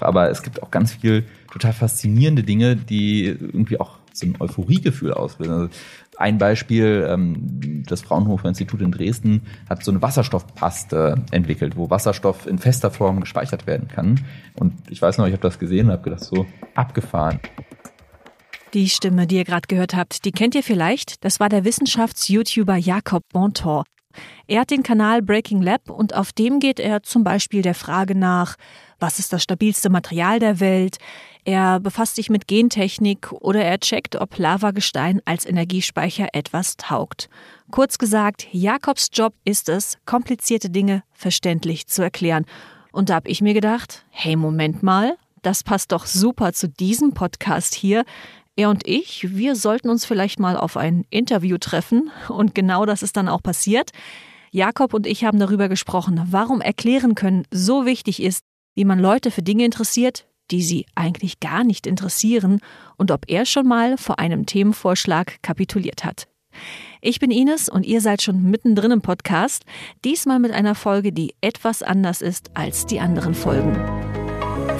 Aber es gibt auch ganz viel total faszinierende Dinge, die irgendwie auch so ein Euphoriegefühl auslösen. Also ein Beispiel, ähm, das Fraunhofer Institut in Dresden hat so eine Wasserstoffpaste entwickelt, wo Wasserstoff in fester Form gespeichert werden kann. Und ich weiß noch, ich habe das gesehen und habe gedacht, so abgefahren. Die Stimme, die ihr gerade gehört habt, die kennt ihr vielleicht. Das war der Wissenschafts-YouTuber Jakob Bontor. Er hat den Kanal Breaking Lab und auf dem geht er zum Beispiel der Frage nach, was ist das stabilste Material der Welt? Er befasst sich mit Gentechnik oder er checkt, ob Lavagestein als Energiespeicher etwas taugt. Kurz gesagt, Jakobs Job ist es, komplizierte Dinge verständlich zu erklären. Und da habe ich mir gedacht, hey, Moment mal, das passt doch super zu diesem Podcast hier. Er und ich, wir sollten uns vielleicht mal auf ein Interview treffen. Und genau das ist dann auch passiert. Jakob und ich haben darüber gesprochen, warum erklären können so wichtig ist, wie man Leute für Dinge interessiert, die sie eigentlich gar nicht interessieren und ob er schon mal vor einem Themenvorschlag kapituliert hat. Ich bin Ines und ihr seid schon mittendrin im Podcast, diesmal mit einer Folge, die etwas anders ist als die anderen Folgen.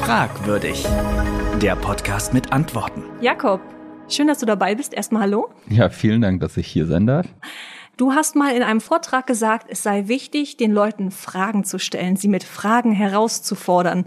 Fragwürdig. Der Podcast mit Antworten. Jakob, schön, dass du dabei bist. Erstmal hallo. Ja, vielen Dank, dass ich hier sein darf. Du hast mal in einem Vortrag gesagt, es sei wichtig, den Leuten Fragen zu stellen, sie mit Fragen herauszufordern.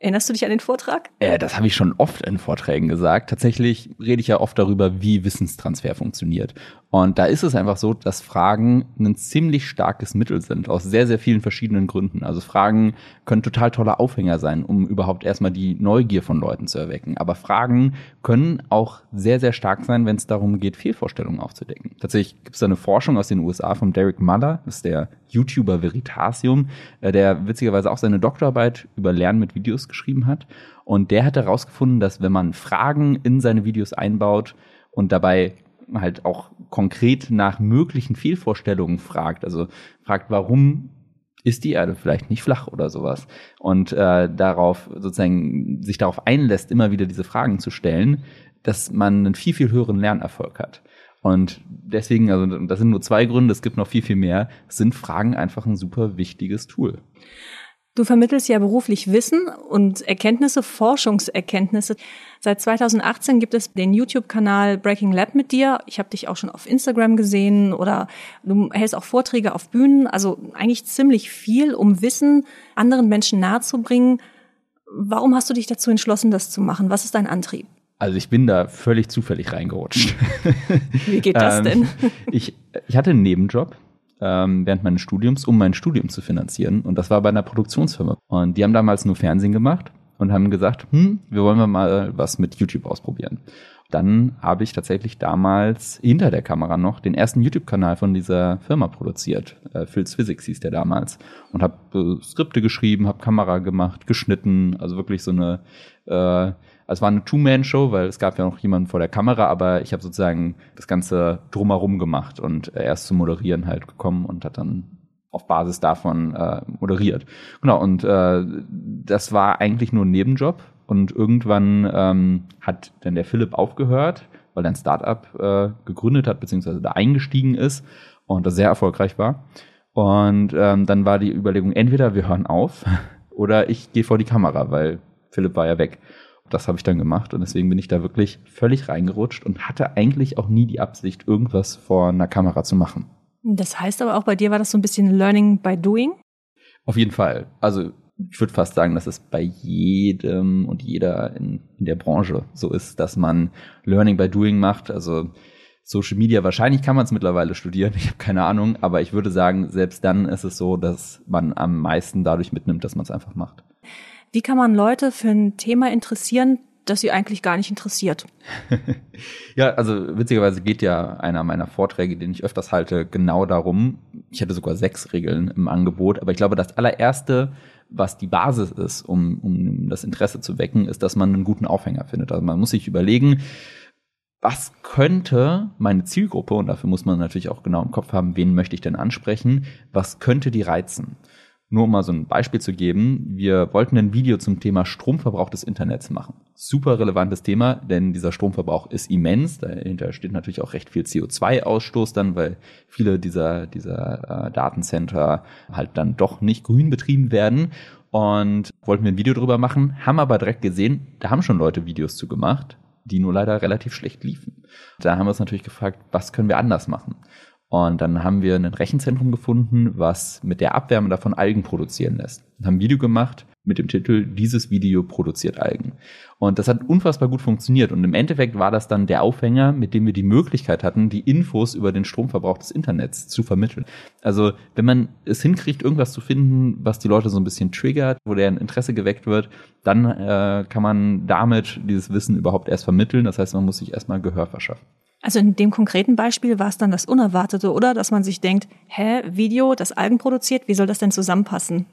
Erinnerst du dich an den Vortrag? Äh, das habe ich schon oft in Vorträgen gesagt. Tatsächlich rede ich ja oft darüber, wie Wissenstransfer funktioniert. Und da ist es einfach so, dass Fragen ein ziemlich starkes Mittel sind, aus sehr, sehr vielen verschiedenen Gründen. Also Fragen können total toller Aufhänger sein, um überhaupt erstmal die Neugier von Leuten zu erwecken. Aber Fragen können auch sehr, sehr stark sein, wenn es darum geht, Fehlvorstellungen aufzudecken. Tatsächlich gibt es da eine Forschung aus den USA von Derek Muller, das ist der YouTuber Veritasium, äh, der witzigerweise auch seine Doktorarbeit über Lernen mit Videos geschrieben hat. Und der hat herausgefunden, dass wenn man Fragen in seine Videos einbaut und dabei halt auch konkret nach möglichen Fehlvorstellungen fragt. Also fragt, warum ist die Erde vielleicht nicht flach oder sowas und äh, darauf sozusagen sich darauf einlässt, immer wieder diese Fragen zu stellen, dass man einen viel viel höheren Lernerfolg hat. Und deswegen, also das sind nur zwei Gründe, es gibt noch viel viel mehr, sind Fragen einfach ein super wichtiges Tool. Du vermittelst ja beruflich Wissen und Erkenntnisse, Forschungserkenntnisse. Seit 2018 gibt es den YouTube-Kanal Breaking Lab mit dir. Ich habe dich auch schon auf Instagram gesehen oder du hältst auch Vorträge auf Bühnen. Also eigentlich ziemlich viel, um Wissen anderen Menschen nahezubringen. Warum hast du dich dazu entschlossen, das zu machen? Was ist dein Antrieb? Also ich bin da völlig zufällig reingerutscht. Wie geht das ähm, denn? ich, ich hatte einen Nebenjob ähm, während meines Studiums, um mein Studium zu finanzieren. Und das war bei einer Produktionsfirma. Und die haben damals nur Fernsehen gemacht und haben gesagt, hm, wir wollen mal was mit YouTube ausprobieren. Dann habe ich tatsächlich damals hinter der Kamera noch den ersten YouTube-Kanal von dieser Firma produziert. Äh, Phil's Physics hieß der damals. Und habe äh, Skripte geschrieben, habe Kamera gemacht, geschnitten. Also wirklich so eine äh, also es war eine Two-Man-Show, weil es gab ja noch jemanden vor der Kamera, aber ich habe sozusagen das Ganze drumherum gemacht und erst zum Moderieren halt gekommen und hat dann auf Basis davon äh, moderiert. Genau, und äh, das war eigentlich nur ein Nebenjob. Und irgendwann ähm, hat dann der Philipp aufgehört, weil er ein Startup äh, gegründet hat, beziehungsweise da eingestiegen ist und das sehr erfolgreich war. Und ähm, dann war die Überlegung, entweder wir hören auf oder ich gehe vor die Kamera, weil Philipp war ja weg das habe ich dann gemacht und deswegen bin ich da wirklich völlig reingerutscht und hatte eigentlich auch nie die Absicht, irgendwas vor einer Kamera zu machen. Das heißt aber auch bei dir war das so ein bisschen Learning by Doing? Auf jeden Fall. Also ich würde fast sagen, dass es bei jedem und jeder in, in der Branche so ist, dass man Learning by Doing macht. Also Social Media, wahrscheinlich kann man es mittlerweile studieren, ich habe keine Ahnung, aber ich würde sagen, selbst dann ist es so, dass man am meisten dadurch mitnimmt, dass man es einfach macht. Wie kann man Leute für ein Thema interessieren, das sie eigentlich gar nicht interessiert? ja, also witzigerweise geht ja einer meiner Vorträge, den ich öfters halte, genau darum. Ich hätte sogar sechs Regeln im Angebot, aber ich glaube, das allererste, was die Basis ist, um, um das Interesse zu wecken, ist, dass man einen guten Aufhänger findet. Also man muss sich überlegen, was könnte meine Zielgruppe, und dafür muss man natürlich auch genau im Kopf haben, wen möchte ich denn ansprechen, was könnte die reizen? Nur um mal so ein Beispiel zu geben, wir wollten ein Video zum Thema Stromverbrauch des Internets machen. Super relevantes Thema, denn dieser Stromverbrauch ist immens. Dahinter steht natürlich auch recht viel CO2-Ausstoß dann, weil viele dieser, dieser äh, Datencenter halt dann doch nicht grün betrieben werden. und wollten wir ein Video drüber machen, haben aber direkt gesehen, da haben schon Leute Videos zu gemacht, die nur leider relativ schlecht liefen. Da haben wir uns natürlich gefragt, was können wir anders machen? Und dann haben wir ein Rechenzentrum gefunden, was mit der Abwärme davon Algen produzieren lässt. Und haben ein Video gemacht mit dem Titel Dieses Video produziert Algen. Und das hat unfassbar gut funktioniert. Und im Endeffekt war das dann der Aufhänger, mit dem wir die Möglichkeit hatten, die Infos über den Stromverbrauch des Internets zu vermitteln. Also wenn man es hinkriegt, irgendwas zu finden, was die Leute so ein bisschen triggert, wo deren Interesse geweckt wird, dann äh, kann man damit dieses Wissen überhaupt erst vermitteln. Das heißt, man muss sich erstmal Gehör verschaffen. Also in dem konkreten Beispiel war es dann das Unerwartete, oder? Dass man sich denkt, hä, Video, das Algen produziert, wie soll das denn zusammenpassen?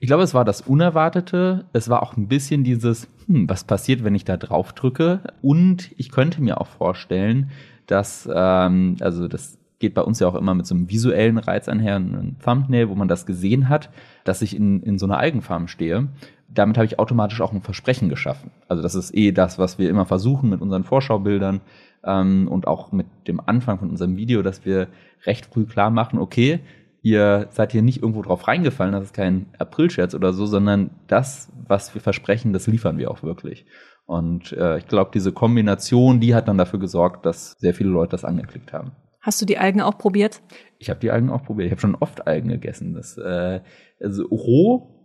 Ich glaube, es war das Unerwartete. Es war auch ein bisschen dieses, hm, was passiert, wenn ich da drauf drücke? Und ich könnte mir auch vorstellen, dass, ähm, also das geht bei uns ja auch immer mit so einem visuellen Reiz einher, ein Thumbnail, wo man das gesehen hat, dass ich in, in so einer Algenfarm stehe. Damit habe ich automatisch auch ein Versprechen geschaffen. Also das ist eh das, was wir immer versuchen mit unseren Vorschaubildern ähm, und auch mit dem Anfang von unserem Video, dass wir recht früh klar machen, okay, ihr seid hier nicht irgendwo drauf reingefallen, das ist kein Aprilscherz oder so, sondern das, was wir versprechen, das liefern wir auch wirklich. Und äh, ich glaube, diese Kombination, die hat dann dafür gesorgt, dass sehr viele Leute das angeklickt haben. Hast du die Algen auch probiert? Ich habe die Algen auch probiert. Ich habe schon oft Algen gegessen. Das, äh, also roh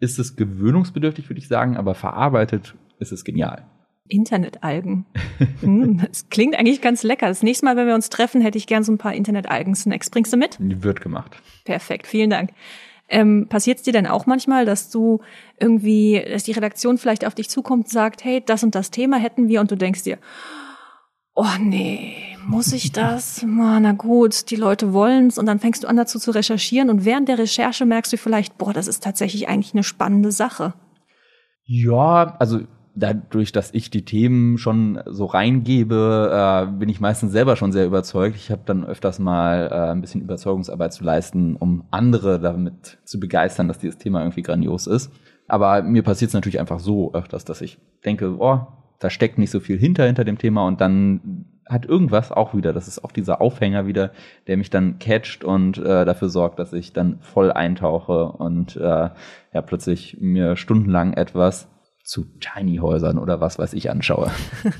ist es gewöhnungsbedürftig, würde ich sagen, aber verarbeitet ist es genial. Internetalgen. Hm, das klingt eigentlich ganz lecker. Das nächste Mal, wenn wir uns treffen, hätte ich gern so ein paar Internetalgen-Snacks. Bringst du mit? Wird gemacht. Perfekt, vielen Dank. Ähm, Passiert es dir denn auch manchmal, dass du irgendwie, dass die Redaktion vielleicht auf dich zukommt und sagt, hey, das und das Thema hätten wir und du denkst dir, oh nee, muss ich das? Na gut, die Leute wollen's und dann fängst du an dazu zu recherchieren und während der Recherche merkst du vielleicht, boah, das ist tatsächlich eigentlich eine spannende Sache. Ja, also dadurch, dass ich die Themen schon so reingebe, äh, bin ich meistens selber schon sehr überzeugt. Ich habe dann öfters mal äh, ein bisschen Überzeugungsarbeit zu leisten, um andere damit zu begeistern, dass dieses Thema irgendwie grandios ist. Aber mir passiert es natürlich einfach so öfters, dass ich denke, oh, da steckt nicht so viel hinter hinter dem Thema und dann hat irgendwas auch wieder, das ist auch dieser Aufhänger wieder, der mich dann catcht und äh, dafür sorgt, dass ich dann voll eintauche und äh, ja plötzlich mir stundenlang etwas zu Tiny Häusern oder was weiß ich anschaue.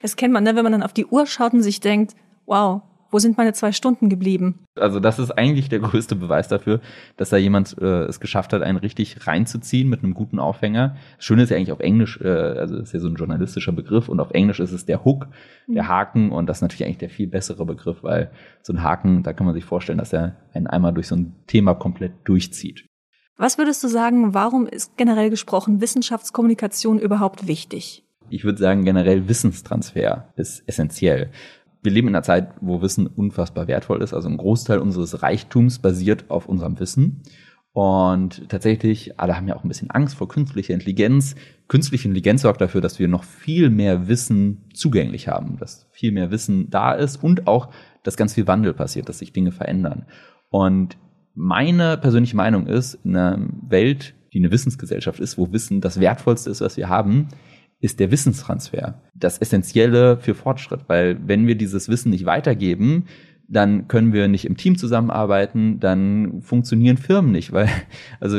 Das kennt man, ne? wenn man dann auf die Uhr schaut und sich denkt, wow, wo sind meine zwei Stunden geblieben? Also das ist eigentlich der größte Beweis dafür, dass da jemand äh, es geschafft hat, einen richtig reinzuziehen mit einem guten Aufhänger. Das Schöne ist ja eigentlich auf Englisch, äh, also das ist ja so ein journalistischer Begriff und auf Englisch ist es der Hook, der mhm. Haken und das ist natürlich eigentlich der viel bessere Begriff, weil so ein Haken, da kann man sich vorstellen, dass er einen einmal durch so ein Thema komplett durchzieht. Was würdest du sagen, warum ist generell gesprochen Wissenschaftskommunikation überhaupt wichtig? Ich würde sagen, generell Wissenstransfer ist essentiell. Wir leben in einer Zeit, wo Wissen unfassbar wertvoll ist. Also ein Großteil unseres Reichtums basiert auf unserem Wissen. Und tatsächlich, alle haben ja auch ein bisschen Angst vor künstlicher Intelligenz. Künstliche Intelligenz sorgt dafür, dass wir noch viel mehr Wissen zugänglich haben, dass viel mehr Wissen da ist und auch, dass ganz viel Wandel passiert, dass sich Dinge verändern. Und meine persönliche Meinung ist, in einer Welt, die eine Wissensgesellschaft ist, wo Wissen das Wertvollste ist, was wir haben, ist der Wissenstransfer das Essentielle für Fortschritt. Weil wenn wir dieses Wissen nicht weitergeben, dann können wir nicht im Team zusammenarbeiten, dann funktionieren Firmen nicht, weil, also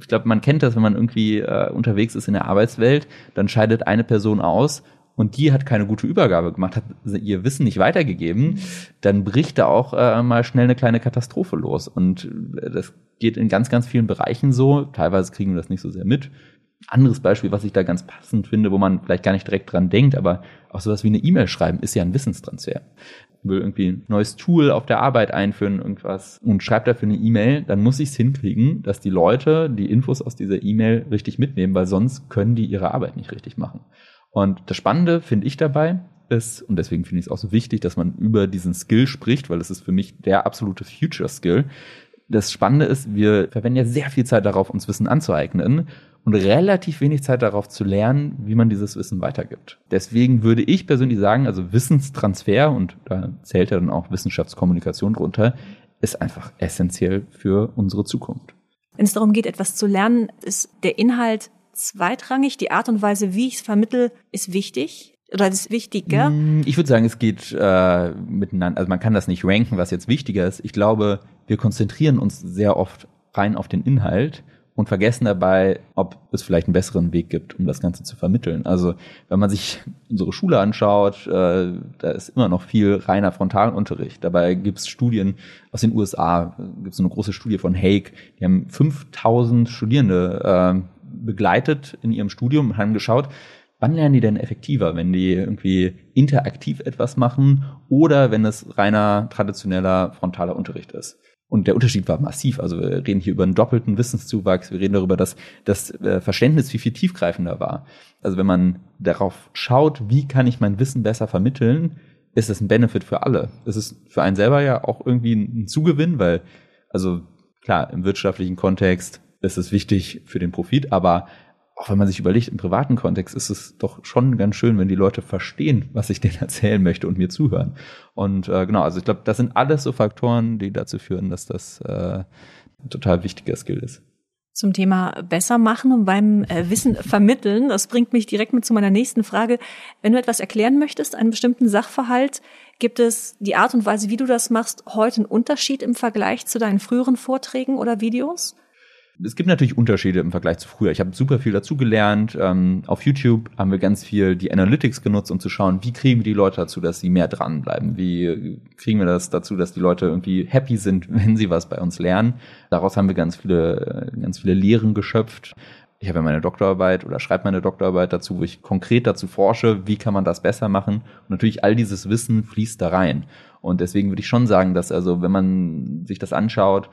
ich glaube, man kennt das, wenn man irgendwie äh, unterwegs ist in der Arbeitswelt, dann scheidet eine Person aus und die hat keine gute Übergabe gemacht, hat ihr Wissen nicht weitergegeben, dann bricht da auch äh, mal schnell eine kleine Katastrophe los. Und äh, das geht in ganz, ganz vielen Bereichen so. Teilweise kriegen wir das nicht so sehr mit. Anderes Beispiel, was ich da ganz passend finde, wo man vielleicht gar nicht direkt dran denkt, aber auch sowas wie eine E-Mail schreiben, ist ja ein Wissenstransfer. Will irgendwie ein neues Tool auf der Arbeit einführen, irgendwas und schreibt dafür eine E-Mail, dann muss ich es hinkriegen, dass die Leute die Infos aus dieser E-Mail richtig mitnehmen, weil sonst können die ihre Arbeit nicht richtig machen. Und das Spannende finde ich dabei ist, und deswegen finde ich es auch so wichtig, dass man über diesen Skill spricht, weil es ist für mich der absolute Future Skill. Das Spannende ist, wir verwenden ja sehr viel Zeit darauf, uns Wissen anzueignen und relativ wenig Zeit darauf zu lernen, wie man dieses Wissen weitergibt. Deswegen würde ich persönlich sagen, also Wissenstransfer, und da zählt ja dann auch Wissenschaftskommunikation drunter, ist einfach essentiell für unsere Zukunft. Wenn es darum geht, etwas zu lernen, ist der Inhalt zweitrangig. Die Art und Weise, wie ich es vermittel, ist wichtig. Oder ist wichtiger? Mm, ich würde sagen, es geht äh, miteinander. Also man kann das nicht ranken, was jetzt wichtiger ist. Ich glaube, wir konzentrieren uns sehr oft rein auf den Inhalt und vergessen dabei, ob es vielleicht einen besseren Weg gibt, um das Ganze zu vermitteln. Also wenn man sich unsere Schule anschaut, äh, da ist immer noch viel reiner Frontalunterricht. Dabei gibt es Studien aus den USA, gibt es eine große Studie von Hague, die haben 5000 Studierende äh, begleitet in ihrem Studium und haben geschaut, wann lernen die denn effektiver, wenn die irgendwie interaktiv etwas machen oder wenn es reiner traditioneller frontaler Unterricht ist. Und der Unterschied war massiv. Also wir reden hier über einen doppelten Wissenszuwachs. Wir reden darüber, dass das äh, Verständnis viel, viel tiefgreifender war. Also wenn man darauf schaut, wie kann ich mein Wissen besser vermitteln, ist es ein Benefit für alle. Es ist für einen selber ja auch irgendwie ein Zugewinn, weil, also klar, im wirtschaftlichen Kontext ist wichtig für den Profit, aber auch wenn man sich überlegt, im privaten Kontext ist es doch schon ganz schön, wenn die Leute verstehen, was ich denen erzählen möchte und mir zuhören. Und äh, genau, also ich glaube, das sind alles so Faktoren, die dazu führen, dass das äh, ein total wichtiger Skill ist. Zum Thema besser machen und beim äh, Wissen vermitteln, das bringt mich direkt mit zu meiner nächsten Frage. Wenn du etwas erklären möchtest, einen bestimmten Sachverhalt, gibt es die Art und Weise, wie du das machst, heute einen Unterschied im Vergleich zu deinen früheren Vorträgen oder Videos? Es gibt natürlich Unterschiede im Vergleich zu früher. Ich habe super viel dazu gelernt. Ähm, auf YouTube haben wir ganz viel die Analytics genutzt, um zu schauen, wie kriegen wir die Leute dazu, dass sie mehr dranbleiben? Wie kriegen wir das dazu, dass die Leute irgendwie happy sind, wenn sie was bei uns lernen? Daraus haben wir ganz viele, äh, ganz viele Lehren geschöpft. Ich habe ja meine Doktorarbeit oder schreibe meine Doktorarbeit dazu, wo ich konkret dazu forsche, wie kann man das besser machen. Und natürlich all dieses Wissen fließt da rein. Und deswegen würde ich schon sagen, dass also, wenn man sich das anschaut,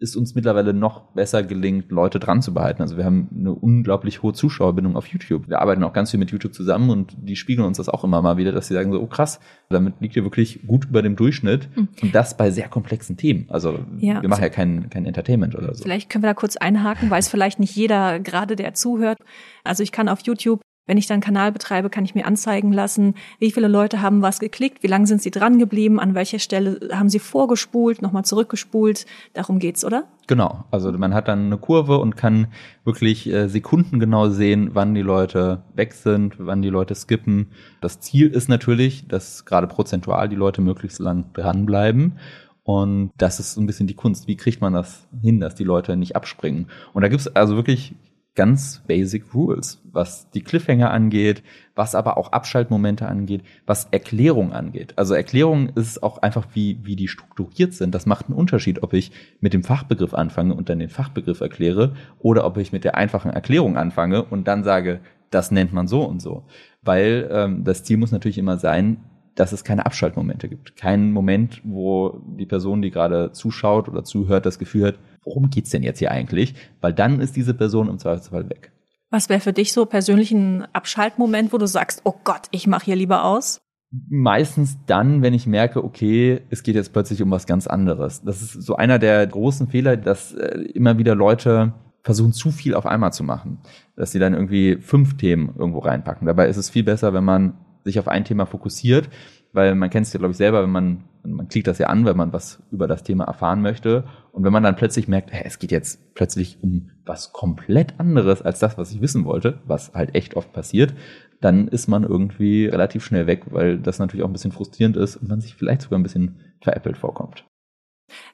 ist uns mittlerweile noch besser gelingt, Leute dran zu behalten. Also wir haben eine unglaublich hohe Zuschauerbindung auf YouTube. Wir arbeiten auch ganz viel mit YouTube zusammen und die spiegeln uns das auch immer mal wieder, dass sie sagen so, oh krass, damit liegt ihr wirklich gut über dem Durchschnitt mhm. und das bei sehr komplexen Themen. Also ja. wir machen ja kein, kein Entertainment oder so. Vielleicht können wir da kurz einhaken, weiß vielleicht nicht jeder, gerade der zuhört. Also ich kann auf YouTube wenn ich dann Kanal betreibe, kann ich mir anzeigen lassen, wie viele Leute haben was geklickt, wie lange sind sie dran geblieben, an welcher Stelle haben sie vorgespult, nochmal zurückgespult. Darum geht's, oder? Genau. Also man hat dann eine Kurve und kann wirklich äh, sekundengenau sehen, wann die Leute weg sind, wann die Leute skippen. Das Ziel ist natürlich, dass gerade prozentual die Leute möglichst lang dranbleiben. Und das ist so ein bisschen die Kunst. Wie kriegt man das hin, dass die Leute nicht abspringen? Und da gibt's also wirklich ganz basic Rules, was die Cliffhanger angeht, was aber auch Abschaltmomente angeht, was Erklärung angeht. Also Erklärung ist auch einfach, wie, wie die strukturiert sind. Das macht einen Unterschied, ob ich mit dem Fachbegriff anfange und dann den Fachbegriff erkläre oder ob ich mit der einfachen Erklärung anfange und dann sage, das nennt man so und so. Weil ähm, das Ziel muss natürlich immer sein, dass es keine Abschaltmomente gibt. Keinen Moment, wo die Person, die gerade zuschaut oder zuhört, das Gefühl hat, worum geht's denn jetzt hier eigentlich? Weil dann ist diese Person im Zweifelsfall weg. Was wäre für dich so persönlich ein Abschaltmoment, wo du sagst, oh Gott, ich mache hier lieber aus? Meistens dann, wenn ich merke, okay, es geht jetzt plötzlich um was ganz anderes. Das ist so einer der großen Fehler, dass äh, immer wieder Leute versuchen, zu viel auf einmal zu machen. Dass sie dann irgendwie fünf Themen irgendwo reinpacken. Dabei ist es viel besser, wenn man sich auf ein Thema fokussiert, weil man kennt es ja, glaube ich, selber, wenn man, man klickt das ja an, wenn man was über das Thema erfahren möchte. Und wenn man dann plötzlich merkt, hey, es geht jetzt plötzlich um was komplett anderes als das, was ich wissen wollte, was halt echt oft passiert, dann ist man irgendwie relativ schnell weg, weil das natürlich auch ein bisschen frustrierend ist und man sich vielleicht sogar ein bisschen veräppelt vorkommt.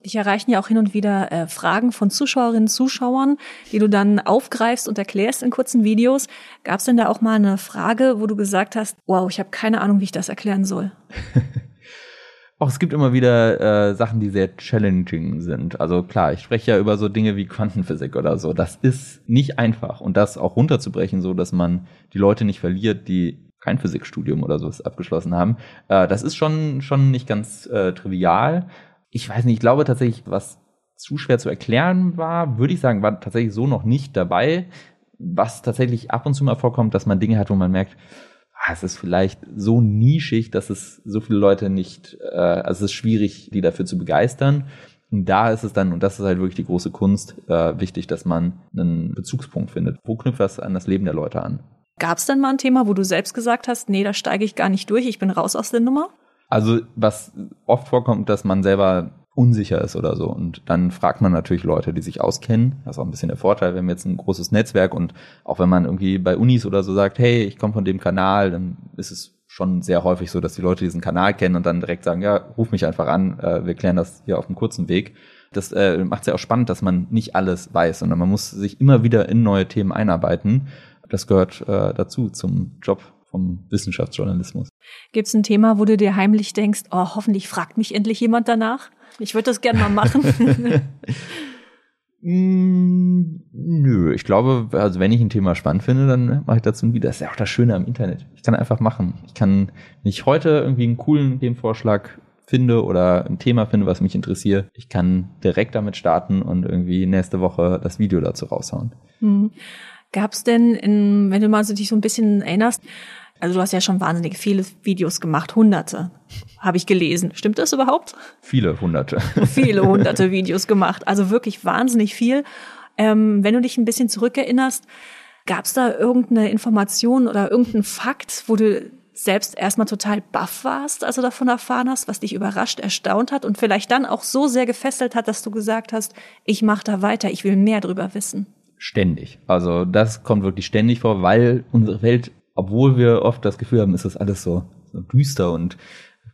Dich erreichen ja auch hin und wieder äh, Fragen von Zuschauerinnen und Zuschauern, die du dann aufgreifst und erklärst in kurzen Videos. Gab es denn da auch mal eine Frage, wo du gesagt hast, wow, ich habe keine Ahnung, wie ich das erklären soll? Auch es gibt immer wieder äh, Sachen, die sehr challenging sind. Also klar, ich spreche ja über so Dinge wie Quantenphysik oder so. Das ist nicht einfach. Und das auch runterzubrechen, so dass man die Leute nicht verliert, die kein Physikstudium oder so abgeschlossen haben. Äh, das ist schon, schon nicht ganz äh, trivial ich weiß nicht, ich glaube tatsächlich, was zu schwer zu erklären war, würde ich sagen, war tatsächlich so noch nicht dabei. Was tatsächlich ab und zu mal vorkommt, dass man Dinge hat, wo man merkt, es ist vielleicht so nischig, dass es so viele Leute nicht, äh, also es ist schwierig, die dafür zu begeistern. Und da ist es dann, und das ist halt wirklich die große Kunst, äh, wichtig, dass man einen Bezugspunkt findet. Wo knüpft das an das Leben der Leute an? Gab es denn mal ein Thema, wo du selbst gesagt hast, nee, da steige ich gar nicht durch, ich bin raus aus der Nummer? Also was oft vorkommt, dass man selber unsicher ist oder so. Und dann fragt man natürlich Leute, die sich auskennen. Das ist auch ein bisschen der Vorteil, wenn man jetzt ein großes Netzwerk und auch wenn man irgendwie bei Unis oder so sagt, hey, ich komme von dem Kanal, dann ist es schon sehr häufig so, dass die Leute diesen Kanal kennen und dann direkt sagen, ja, ruf mich einfach an, äh, wir klären das hier auf einem kurzen Weg. Das äh, macht es ja auch spannend, dass man nicht alles weiß, sondern man muss sich immer wieder in neue Themen einarbeiten. Das gehört äh, dazu zum Job vom Wissenschaftsjournalismus. Gibt es ein Thema, wo du dir heimlich denkst, oh, hoffentlich fragt mich endlich jemand danach? Ich würde das gerne mal machen. Mm, nö, ich glaube, also wenn ich ein Thema spannend finde, dann mache ich dazu ein Video. Das ist ja auch das Schöne am Internet. Ich kann einfach machen. Ich kann, wenn ich heute irgendwie einen coolen Themenvorschlag finde oder ein Thema finde, was mich interessiert, ich kann direkt damit starten und irgendwie nächste Woche das Video dazu raushauen. Mhm. Gab es denn, in, wenn du mal so dich so ein bisschen erinnerst, also du hast ja schon wahnsinnig viele Videos gemacht, hunderte, habe ich gelesen. Stimmt das überhaupt? Viele hunderte. viele hunderte Videos gemacht, also wirklich wahnsinnig viel. Ähm, wenn du dich ein bisschen zurückerinnerst, gab es da irgendeine Information oder irgendeinen Fakt, wo du selbst erstmal total baff warst, als du davon erfahren hast, was dich überrascht, erstaunt hat und vielleicht dann auch so sehr gefesselt hat, dass du gesagt hast, ich mache da weiter, ich will mehr drüber wissen? Ständig. Also das kommt wirklich ständig vor, weil unsere Welt, obwohl wir oft das Gefühl haben, ist das alles so, so düster und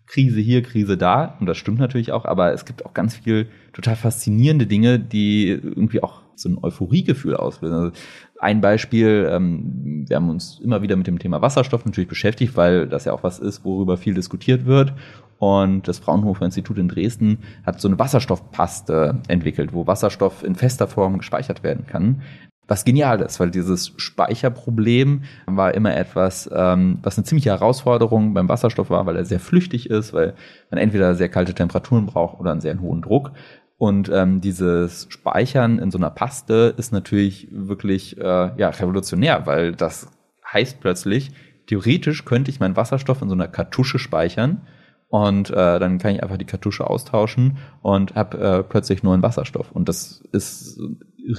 Krise hier, Krise da. Und das stimmt natürlich auch, aber es gibt auch ganz viel total faszinierende Dinge, die irgendwie auch so ein Euphoriegefühl auslösen. Also ein Beispiel, ähm, wir haben uns immer wieder mit dem Thema Wasserstoff natürlich beschäftigt, weil das ja auch was ist, worüber viel diskutiert wird. Und das Fraunhofer Institut in Dresden hat so eine Wasserstoffpaste entwickelt, wo Wasserstoff in fester Form gespeichert werden kann. Was genial ist, weil dieses Speicherproblem war immer etwas, ähm, was eine ziemliche Herausforderung beim Wasserstoff war, weil er sehr flüchtig ist, weil man entweder sehr kalte Temperaturen braucht oder einen sehr hohen Druck. Und ähm, dieses Speichern in so einer Paste ist natürlich wirklich äh, ja, revolutionär, weil das heißt plötzlich, theoretisch könnte ich meinen Wasserstoff in so einer Kartusche speichern und äh, dann kann ich einfach die Kartusche austauschen und habe äh, plötzlich nur einen Wasserstoff. Und das ist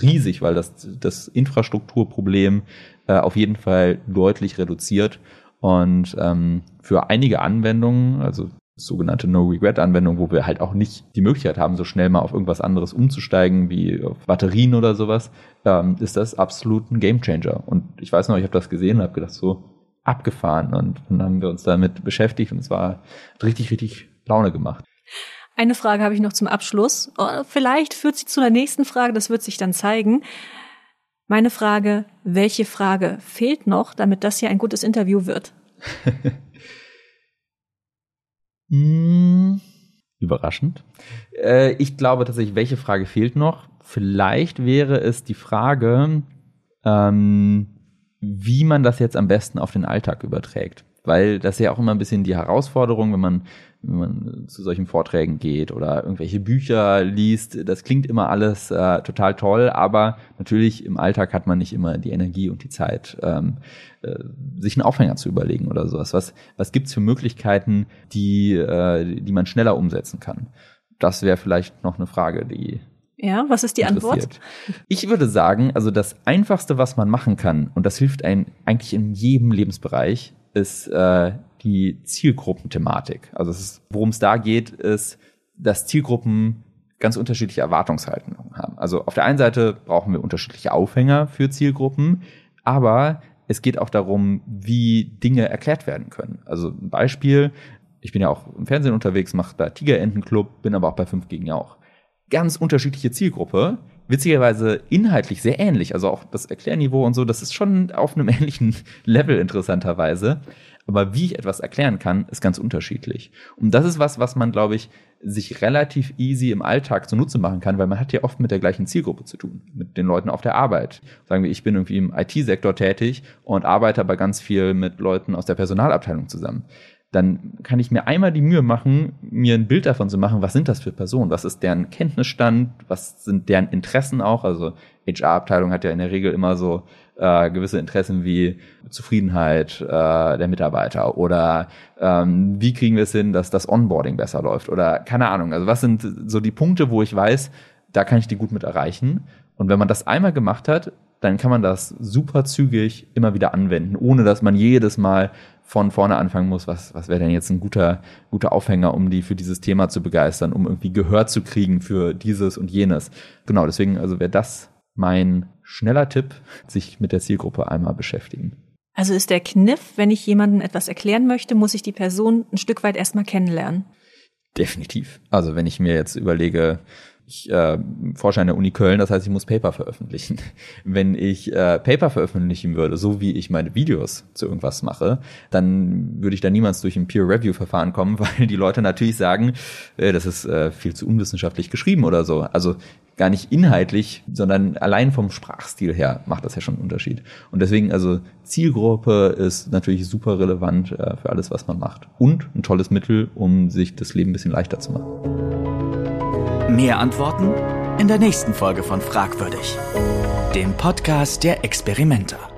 riesig, weil das das Infrastrukturproblem äh, auf jeden Fall deutlich reduziert. Und ähm, für einige Anwendungen, also sogenannte No-Regret-Anwendung, wo wir halt auch nicht die Möglichkeit haben, so schnell mal auf irgendwas anderes umzusteigen, wie auf Batterien oder sowas, ähm, ist das absolut ein Gamechanger. Und ich weiß noch, ich habe das gesehen und habe gedacht, so abgefahren. Und dann haben wir uns damit beschäftigt und es war richtig, richtig Laune gemacht. Eine Frage habe ich noch zum Abschluss. Oh, vielleicht führt sie zu der nächsten Frage, das wird sich dann zeigen. Meine Frage, welche Frage fehlt noch, damit das hier ein gutes Interview wird? hm, überraschend. Äh, ich glaube tatsächlich, welche Frage fehlt noch? Vielleicht wäre es die Frage, ähm, wie man das jetzt am besten auf den Alltag überträgt. Weil das ist ja auch immer ein bisschen die Herausforderung, wenn man wenn man zu solchen Vorträgen geht oder irgendwelche Bücher liest. Das klingt immer alles äh, total toll, aber natürlich im Alltag hat man nicht immer die Energie und die Zeit, ähm, äh, sich einen Aufhänger zu überlegen oder sowas. Was, was gibt's für Möglichkeiten, die, äh, die man schneller umsetzen kann? Das wäre vielleicht noch eine Frage, die ja, was ist die Antwort? Ich würde sagen, also das Einfachste, was man machen kann, und das hilft einem eigentlich in jedem Lebensbereich, ist äh, die Zielgruppenthematik. Also worum es da geht, ist, dass Zielgruppen ganz unterschiedliche Erwartungshaltungen haben. Also auf der einen Seite brauchen wir unterschiedliche Aufhänger für Zielgruppen, aber es geht auch darum, wie Dinge erklärt werden können. Also ein Beispiel, ich bin ja auch im Fernsehen unterwegs, mache da Tigerentenclub, bin aber auch bei 5 gegen auch. Ganz unterschiedliche Zielgruppe, witzigerweise inhaltlich sehr ähnlich. Also auch das Erklärniveau und so, das ist schon auf einem ähnlichen Level interessanterweise. Aber wie ich etwas erklären kann, ist ganz unterschiedlich. Und das ist was, was man, glaube ich, sich relativ easy im Alltag zunutze machen kann, weil man hat ja oft mit der gleichen Zielgruppe zu tun, mit den Leuten auf der Arbeit. Sagen wir, ich bin irgendwie im IT-Sektor tätig und arbeite aber ganz viel mit Leuten aus der Personalabteilung zusammen dann kann ich mir einmal die Mühe machen, mir ein Bild davon zu machen, was sind das für Personen, was ist deren Kenntnisstand, was sind deren Interessen auch. Also HR-Abteilung hat ja in der Regel immer so äh, gewisse Interessen wie Zufriedenheit äh, der Mitarbeiter oder ähm, wie kriegen wir es hin, dass das Onboarding besser läuft oder keine Ahnung. Also was sind so die Punkte, wo ich weiß, da kann ich die gut mit erreichen. Und wenn man das einmal gemacht hat, dann kann man das super zügig immer wieder anwenden, ohne dass man jedes Mal von vorne anfangen muss, was, was wäre denn jetzt ein guter, guter Aufhänger, um die für dieses Thema zu begeistern, um irgendwie Gehör zu kriegen für dieses und jenes. Genau, deswegen, also wäre das mein schneller Tipp, sich mit der Zielgruppe einmal beschäftigen. Also ist der Kniff, wenn ich jemandem etwas erklären möchte, muss ich die Person ein Stück weit erstmal kennenlernen. Definitiv. Also wenn ich mir jetzt überlege, ich äh, forsche an der Uni Köln, das heißt, ich muss Paper veröffentlichen. Wenn ich äh, Paper veröffentlichen würde, so wie ich meine Videos zu irgendwas mache, dann würde ich da niemals durch ein Peer-Review-Verfahren kommen, weil die Leute natürlich sagen, äh, das ist äh, viel zu unwissenschaftlich geschrieben oder so. Also gar nicht inhaltlich, sondern allein vom Sprachstil her macht das ja schon einen Unterschied. Und deswegen, also Zielgruppe ist natürlich super relevant äh, für alles, was man macht. Und ein tolles Mittel, um sich das Leben ein bisschen leichter zu machen. Mehr Antworten in der nächsten Folge von Fragwürdig, dem Podcast der Experimenter.